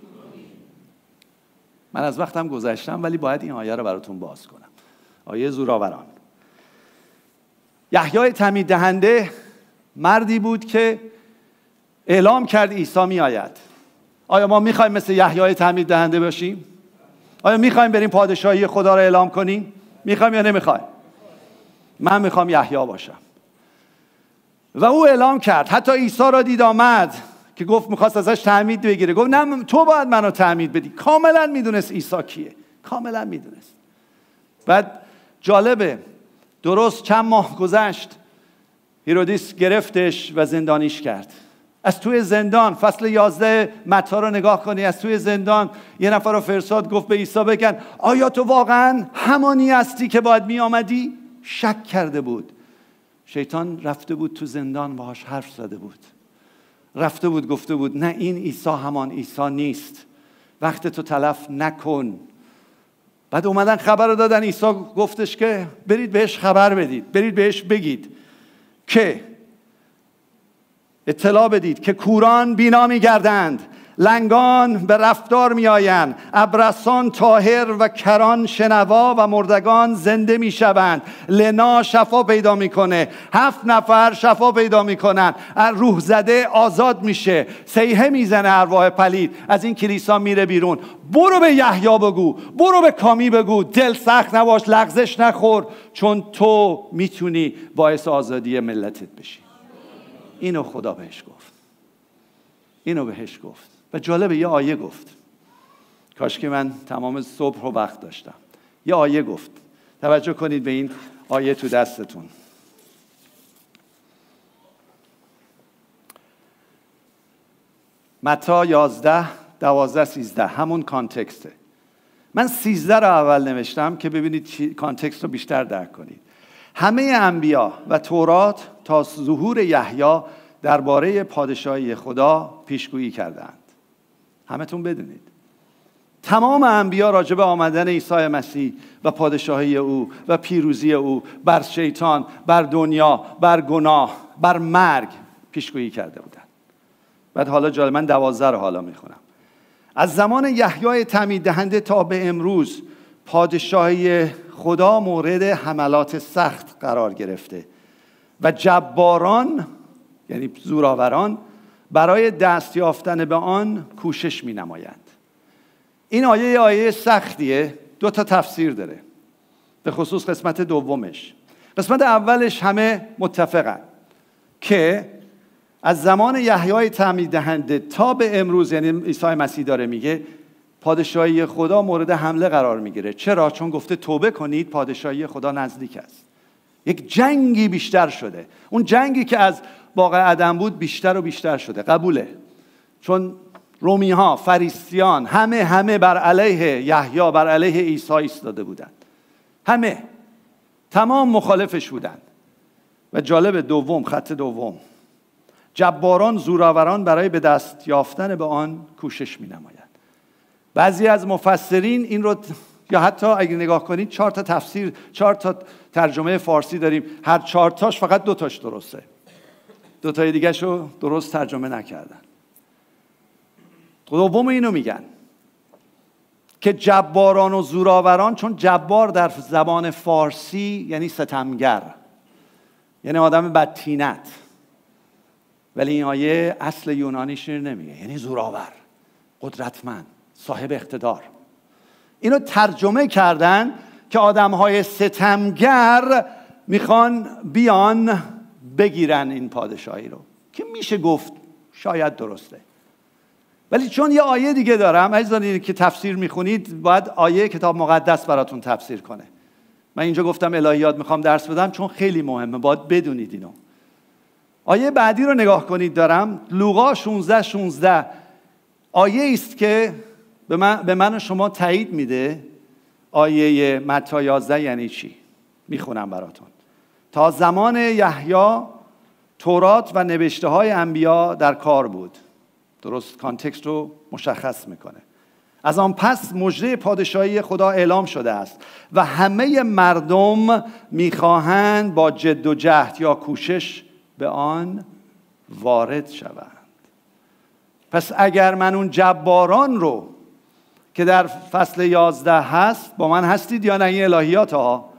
من از وقتم گذشتم ولی باید این آیه رو براتون باز کنم. آیه زوراوران یحیای تمید دهنده مردی بود که اعلام کرد عیسی می آید آیا ما می‌خوایم مثل یحیای تعمید دهنده باشیم؟ آیا می‌خوایم بریم پادشاهی خدا رو اعلام کنیم؟ می‌خوایم یا نمی‌خوایم؟ من می‌خوام یحیا باشم. و او اعلام کرد. حتی عیسی را دید آمد که گفت می‌خواست ازش تعمید بگیره. گفت نه تو باید منو تعمید بدی. کاملا می‌دونست عیسی کیه. کاملا می‌دونست. بعد جالبه درست چند ماه گذشت هیرودیس گرفتش و زندانیش کرد. از توی زندان فصل یازده متا رو نگاه کنی از توی زندان یه نفر رو فرستاد گفت به عیسی بگن آیا تو واقعا همانی هستی که باید می آمدی؟ شک کرده بود. شیطان رفته بود تو زندان باهاش حرف زده بود. رفته بود گفته بود نه این عیسی همان عیسی نیست. وقت تو تلف نکن. بعد اومدن خبر رو دادن. عیسی گفتش که برید بهش خبر بدید. برید بهش بگید که اطلاع بدید که کوران بینا میگردند. لنگان به رفتار میآیند. ابرسان تاهر و کران شنوا و مردگان زنده می‌شوند. لنا شفا پیدا می‌کنه. هفت نفر شفا پیدا می‌کنن روح زده آزاد میشه. سیحه می‌زنه ارواح پلید. از این کلیسا میره بیرون. برو به یحیی بگو. برو به کامی بگو. دل سخت نباش لغزش نخور. چون تو می‌تونی باعث آزادی ملتت بشی. اینو خدا بهش گفت. اینو بهش گفت. و جالبه یه آیه گفت. کاش که من تمام صبح رو وقت داشتم. یه آیه گفت. توجه کنید به این آیه تو دستتون. متا یازده دوازده سیزده. همون کانتکسته. من سیزده رو اول نوشتم که ببینید کانتکست رو بیشتر درک کنید. همه انبیا و تورات تا ظهور یحیی درباره پادشاهی خدا پیشگویی کردند همتون بدونید. تمام انبیا راجع به آمدن عیسی مسیح و پادشاهی او و پیروزی او بر شیطان بر دنیا بر گناه بر مرگ پیشگویی کرده بودند بعد حالا جالب من دوازده رو حالا می‌خونم. از زمان یحیای تعمید دهنده تا به امروز پادشاهی خدا مورد حملات سخت قرار گرفته و جباران یعنی زوراوران برای دست یافتن به آن کوشش می نمایند این آیه آیه سختیه دو تا تفسیر داره. به خصوص قسمت دومش. قسمت اولش همه متفقن که از زمان یحیای تعمید دهنده تا به امروز یعنی عیسی مسیح داره میگه پادشاهی خدا مورد حمله قرار می‌گیره. چرا؟ چون گفته توبه کنید پادشاهی خدا نزدیک است. یک جنگی بیشتر شده. اون جنگی که از واقع عدم بود بیشتر و بیشتر شده. قبوله. چون رومی ها فریسیان همه همه بر علیه یحیی بر علیه عیسی ایستاده بودند. همه. تمام مخالفش بودند. و جالب دوم خط دوم. جباران زوراوران برای به دست یافتن به آن کوشش می نماید. بعضی از مفسرین این رو یا حتی اگه نگاه کنید چهار تا تفسیر چهار تا ترجمه فارسی داریم. هر چهار تاش فقط دو تاش درسته. دو تای دیگه رو درست ترجمه نکردن. دوم اینو میگن که جباران و زوراوران چون جبار در زبان فارسی یعنی ستمگر یعنی آدم بدتینت ولی این آیه اصل یونانیش نمیگه یعنی زوراور قدرتمند صاحب اقتدار. اینو ترجمه کردن که آدم های ستمگر می‌خوان بیان بگیرن این پادشاهی رو. که میشه گفت شاید درسته. ولی چون یه آیه دیگه دارم عزیزانی که تفسیر می‌خونید باید آیه کتاب مقدس براتون تفسیر کنه. من اینجا گفتم الهیات می‌خوام درس بدم چون خیلی مهمه باید بدونید اینو. آیه بعدی رو نگاه کنید دارم. لوقا 16 16 آیه است که به من, به من شما تایید میده. آیه متی 11 یعنی چی؟ می‌خونم براتون. تا زمان یحیی تورات و نوشته های انبیا در کار بود. درست کانتکست رو مشخص می‌کنه. از آن پس مجره پادشاهی خدا اعلام شده است و همه مردم می‌خواهند با جد و جهد یا کوشش به آن وارد شوند. پس اگر من اون جباران رو که در فصل یازده هست با من هستید یا نه این الهیات ها؟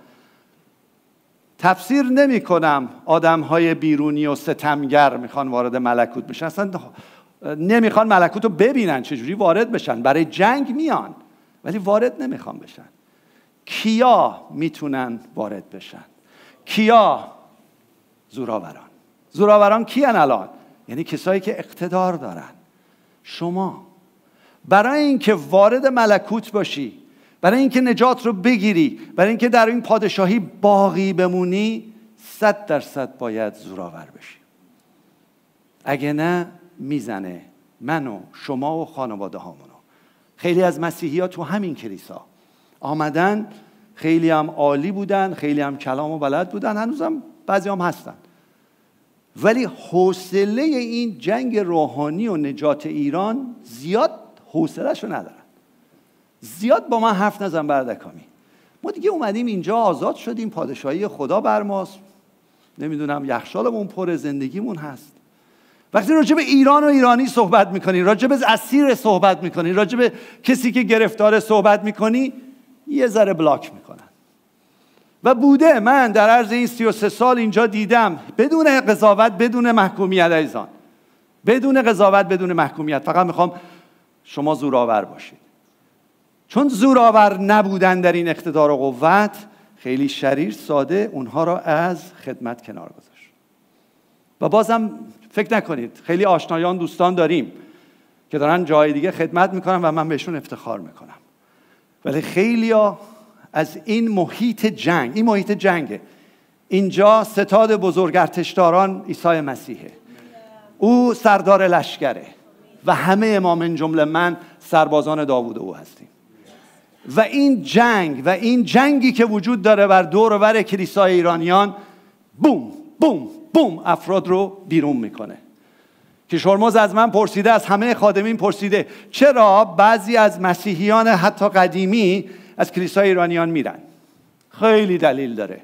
تفسیر نمی کنم آدم های بیرونی و ستمگر می‌خوان وارد ملکوت بشن. اصلا نمی‌خوان ملکوت رو ببینن چجوری وارد بشن. برای جنگ میان ولی وارد نمی‌خوان بشن. کیا می‌تونن وارد بشن؟ کیا؟ زوراوران. زوراوران کیان الان؟ یعنی کسایی که اقتدار دارن. شما. برای اینکه وارد ملکوت باشی برای اینکه نجات رو بگیری برای اینکه در این پادشاهی باقی بمونی صد درصد باید زوراور بشی. اگه نه می‌زنه من و شما و خانواده هامونو. خیلی از مسیحی ها تو همین کلیسا آمدن خیلی هم عالی بودن خیلی هم کلام و بلد بودن هنوزم بعضی هم هستن. ولی حوصله این جنگ روحانی و نجات ایران زیاد حوصلهشو ندارن. زیاد با من حرف نزن بردکامی ما دیگه اومدیم اینجا آزاد شدیم پادشاهی خدا بر ماست. نمی‌دونم یخشالمون پر زندگیمون هست. وقتی راجع به ایران و ایرانی صحبت می‌کنی راجع به اسیر صحبت می‌کنی راجع به کسی که گرفتار صحبت می‌کنی یه ذره بلاک می‌کنن. و بوده من در عرض این 33 سال اینجا دیدم بدون قضاوت بدون محکومیت ایزان بدون قضاوت بدون محکومیت. فقط می‌خوام شما زورآور باشید. چون زورآور نبودن در این اقتدار و قوت خیلی شریر ساده اونها را از خدمت کنار گذاشت. و بازم فکر نکنید خیلی آشنایان دوستان داریم که دارن جای دیگه خدمت می‌کنن و من بهشون افتخار می‌کنم. ولی خیلی از این محیط جنگ این محیط جنگه. اینجا ستاد بزرگ ارتشداران عیسی مسیحه. او سردار لشکره. و همه امام جمله من سربازان داوود او هستیم. و این جنگ و این جنگی که وجود داره بر دور و بر کلیسای ایرانیان بوم بوم بوم افراد رو بیرون می‌کنه. که شرمز از من پرسیده از همه خادمین پرسیده چرا بعضی از مسیحیان حتی قدیمی از کلیسای ایرانیان میرن؟ خیلی دلیل داره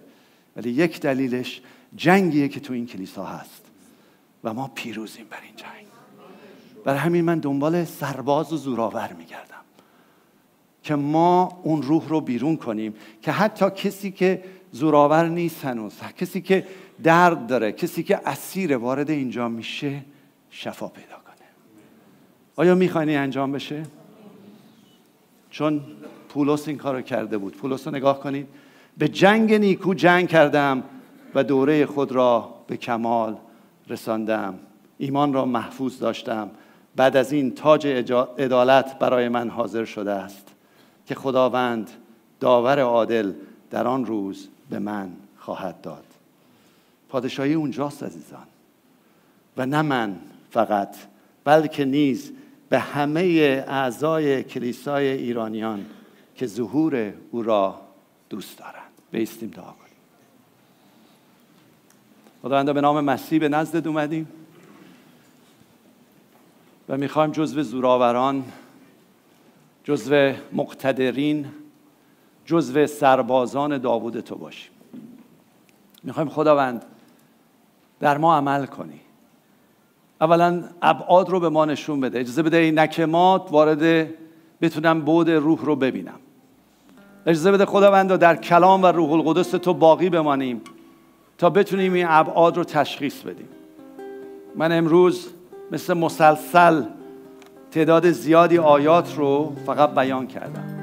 ولی یک دلیلش جنگیه که تو این کلیسا هست و ما پیروزیم بر این جنگ. برای همین من دنبال سرباز و زوراور میگردم. که ما اون روح رو بیرون کنیم که حتی کسی که زوراور نیست هنوز کسی که درد داره کسی که اسیر وارد اینجا میشه شفا پیدا کنه. آیا میخواینی انجام بشه؟ چون پولس این کارو کرده بود. پولس رو نگاه کنید. به جنگ نیکو جنگ کردم و دوره خود را به کمال رساندم. ایمان را محفوظ داشتم. بعد از این تاج عدالت برای من حاضر شده است. که خداوند داور عادل در آن روز به من خواهد داد. پادشاهی اونجاست عزیزان. و نه من فقط بلکه نیز به همه اعضای کلیسای ایرانیان که ظهور او را دوست دارند. بیستیم دعا کنیم. خداوندا به نام مسیح به نزدت اومدیم. و می‌خوایم جزو زوراوران جزو مقتدرین جزو سربازان داوود تو باشیم می‌خوایم خداوند در ما عمل کنی. اولا ابعاد رو به ما نشون بده. اجازه بده این نکمات وارد بتونم بود روح رو ببینم. اجازه بده خداوند در کلام و روح القدس تو باقی بمانیم تا بتونیم این ابعاد رو تشخیص بدیم. من امروز مثل مسلسل تعداد زیادی آیات رو فقط بیان کردم.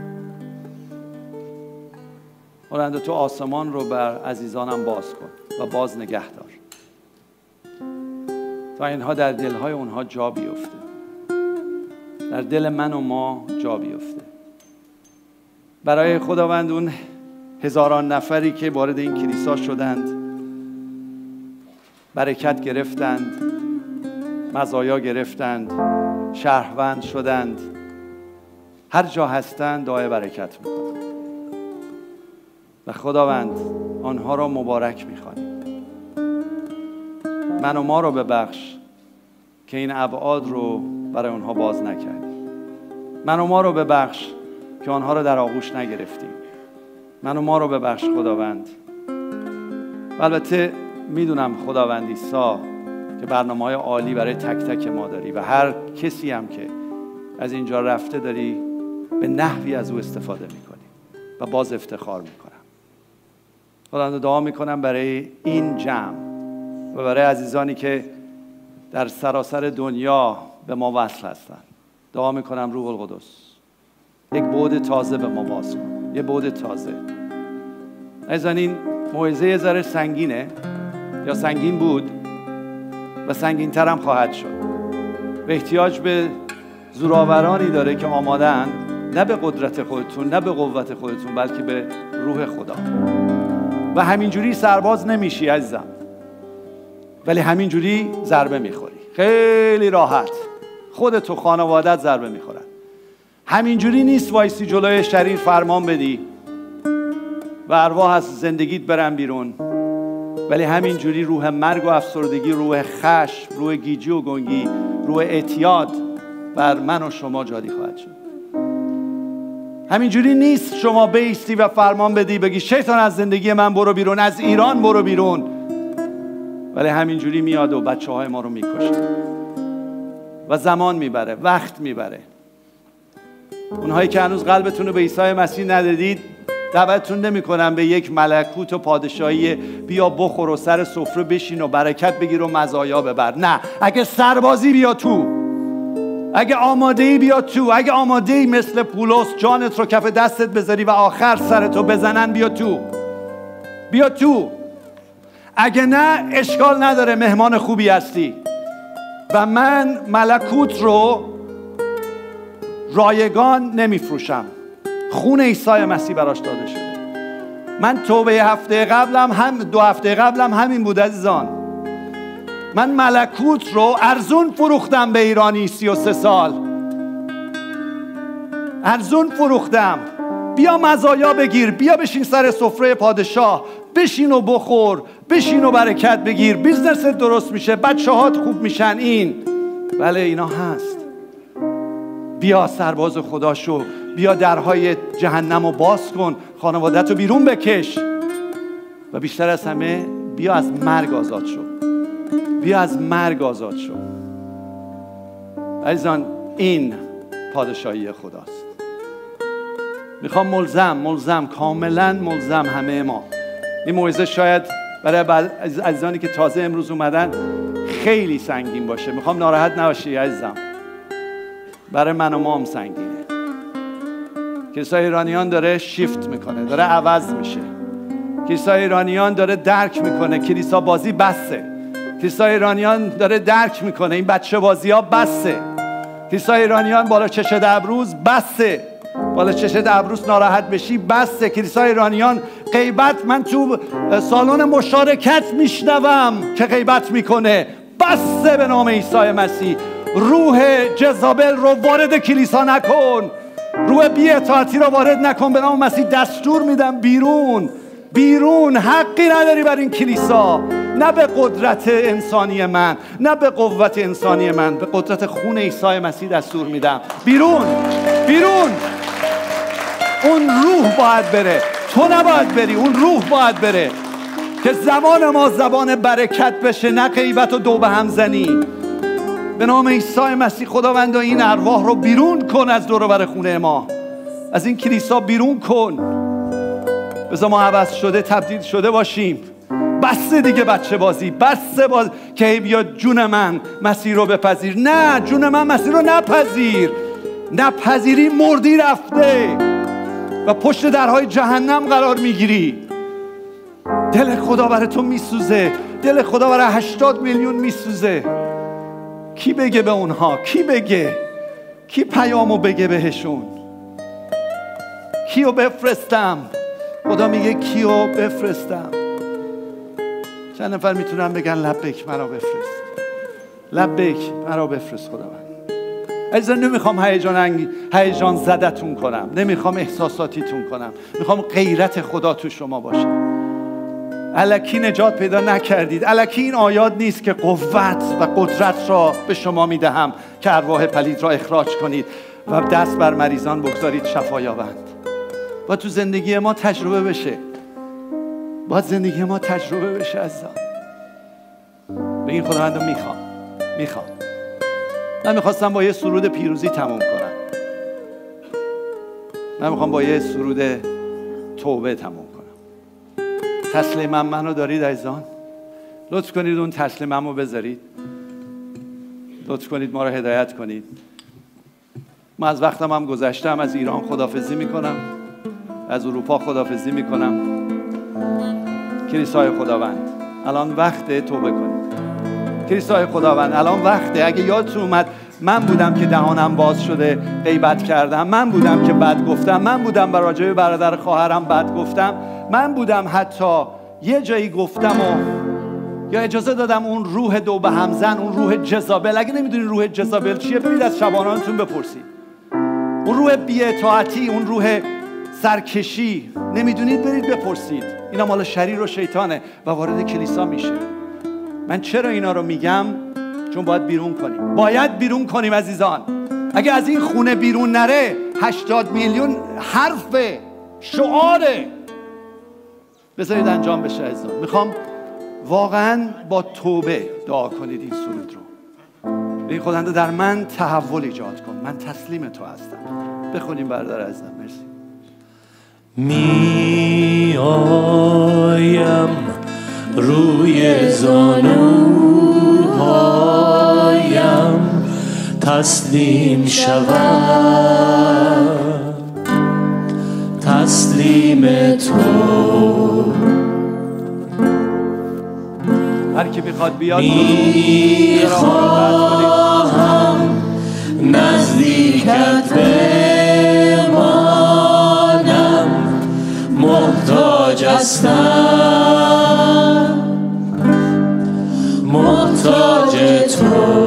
خداوند تو آسمان رو بر عزیزانم باز کن و باز نگه دار. تا اینها در دلهای اونها جا بیفته. در دل من و ما جا بیفته. برای خداوند اون هزاران نفری که وارد این کلیسا شدند برکت گرفتند مزایا گرفتند. شهروند شدند. هر جا هستند دعای برکت می‌کنند. و خداوند آنها را مبارک می‌خوانیم. من و ما رو ببخش که این ابعاد رو برای آنها باز نکردیم. من و ما رو ببخش که آنها رو در آغوش نگرفتیم. من و ما رو ببخش خداوند. البته می‌دونم خداوند ایسا که برنامه های عالی برای تک تک ما داری و هر کسی هم که از اینجا رفته داری به نحوی از او استفاده می‌کنی و باز افتخار می‌کنم. خداوند دعا می‌کنم برای این جمع و برای عزیزانی که در سراسر دنیا به ما وصل هستند دعا می‌کنم روح القدس یک بعد تازه به ما باز کن. یه بعد تازه. عزیزان این موعظه یه ذره سنگینه یا سنگین بود؟ و سنگین ترم خواهد شد. و احتیاج به زوراورانی داره که آمادن نه به قدرت خودتون نه به قوت خودتون بلکه به روح خدا. و همینجوری سرباز نمیشی عزیزم. ولی همینجوری ضربه می‌خوری. خیلی راحت. خودت و خانوادت ضربه می‌خورن همینجوری نیست وایسی جلوی شریر فرمان بدی و ارواح از زندگیت برن بیرون. ولی همینجوری روح مرگ و افسردگی روح خشم روح گیجی و گنگی روح اعتیاد بر من و شما جاری خواهد شد. همینجوری نیست شما بیستی و فرمان بدی بگی شیطان از زندگی من برو بیرون از ایران برو بیرون. ولی همینجوری میاد و بچه های ما رو می‌کشه. و زمان می‌بره وقت می‌بره. اونهایی که هنوز قلبتون رو به عیسی مسیح ندادید دعوتتون نمی‌کنم به یک ملکوت و پادشاهی. بیا بخور و سر سفره بشین و برکت بگیر و مزایا ببر. نه اگه سربازی بیا تو. اگه آماده ای بیا تو. اگه آماده ای مثل پولس جانت رو کف دستت بذاری و آخر سرتو بزنن بیا تو. بیا تو. اگه نه اشکال نداره مهمان خوبی هستی. و من ملکوت رو رایگان نمیفروشم. خون عیسی مسیح براش داده شده. من توبه هفته قبلم هم دو هفته قبلم همین بود عزیزان. من ملکوت رو ارزون فروختم به ایرانی سی و سه سال. ارزون فروختم. بیا مزایا بگیر بیا بشین سر سفره پادشاه. بشین و بخور بشین و برکت بگیر. business درست میشه بچه هات خوب میشن این. بله اینا هست. بیا سرباز خدا شو. بیا درهای جهنم رو باز کن خانوادت رو بیرون بکش. و بیشتر از همه بیا از مرگ آزاد شو. بیا از مرگ آزاد شو. عزیزان این پادشاهی خداست. می‌خوام ملزم ملزم کاملا ملزم همه ما. این موعظه شاید برای عزیزانی که تازه امروز اومدن خیلی سنگین باشه. می‌خوام ناراحت نباشی عزیزم. برای من و ما هم سنگینه کلیسای ایرانیان داره شیفت می‌کنه داره عوض میشه. کلیسای ایرانیان داره درک می‌کنه کلیسا بازی بسه. کلیسای ایرانیان داره درک می‌کنه این بچه بازی ها بسه. کلیسای ایرانیان بالا چشه دبروز بسه. بالا چشه دبروز ناراحت بشی بسه. کلیسای ایرانیان غیبت من تو سالن مشارکت میشنوم که غیبت می‌کنه. بسه به نام عیسی مسیح. روح جزابل رو وارد کلیسا نکن. روح بی اطاعتی رو وارد نکن به نام مسیح دستور میدم. بیرون بیرون. حقی نداری بر این کلیسا. نه به قدرت انسانی من نه به قوت انسانی من به قدرت خون عیسی مسیح دستور میدم. بیرون بیرون. اون روح باید بره. تو نباید بری اون روح باید بره. که زمان ما زبان برکت بشه نه غیبت و دو به هم زنی. به نام عیسی مسیح خداوند این ارواح رو بیرون کن از دور خونه ما. از این کلیسا بیرون کن. بذار ما عوض شده تبدیل شده باشیم. بس دیگه بچه بازی بس باز که بیا جون من مسیر رو بپذیر. نه جون من مسیر رو نپذیر. نپذیری مردی رفته. و پشت درهای جهنم قرار می‌گیری. دل خدا برای تو میسوزه. دل خدا برای هشتاد میلیون میسوزه. کی بگه به اونها؟ کی بگه؟ کی پیامو بگه بهشون؟ کیو بفرستم؟ خدا میگه کیو بفرستم. چند نفر می‌تونم بگن لبک مرا بفرست؟ لبک مرا بفرست خداوند. عزیزان نمی‌خوام هیجان هیجان زدتون کنم. نمی‌خوام احساساتیتون کنم. می‌خوام غیرت خدا تو شما باشه علکی نجات پیدا نکردید. علکی این آیات نیست که قوت و قدرت را به شما می‌دهم که ارواح پلید را اخراج کنید و دست بر مریضان بگذارید شفا یابند. با تو زندگی ما تجربه بشه. باید زندگی ما تجربه بشه به این خداوند رو می‌خوام. می‌خوام. من می‌خواستم با یه سرود پیروزی تموم کنم. من می‌خوام با یه سرود توبه تموم تسلیمم منو دارید عزیزان؟ لطف کنید اون تسلیمم رو بذارید. لطف کنید ما رو هدایت کنید. من از وقتم هم گذشتم از ایران خدافزی می‌کنم. از اروپا خدافزی می‌کنم. کلیسای خداوند الان وقت توبه کنید. کلیسای خداوند الان وقته. اگه یادتون اومد من بودم که دهانم باز شده غیبت کردم. من بودم که بد گفتم. من بودم برای برادر خواهرم بد گفتم. من بودم حتی یه جایی گفتم و یا اجازه دادم اون روح دو به همزن اون روح جزابل. اگه نمی‌دونی روح جزابل چیه برید از شبانانتون بپرسید. اون روح بیاطاعتی اون روح سرکشی. نمی‌دونید برید بپرسید. اینا مال شریر و شیطانه و وارد کلیسا میشه. من چرا اینا رو میگم؟ چون باید بیرون کنیم. باید بیرون کنیم عزیزان. اگه از این خونه بیرون نره هشتاد میلیون حرف شعاره. بذارید انجام بشه عزیزان. می‌خوام واقعا با توبه دعا کنید این سرود رو. این خداونده در من تحول ایجاد کن. من تسلیم تو هستم. بخونیم برادر عزیزم. مرسی.
می آیم روی زانوهایم تسلیم شود. تسلیم تو.
هر کی بخواد بیاد
می‌خواهم نزدیکت بمانم. محتاج هستم. محتاج تو.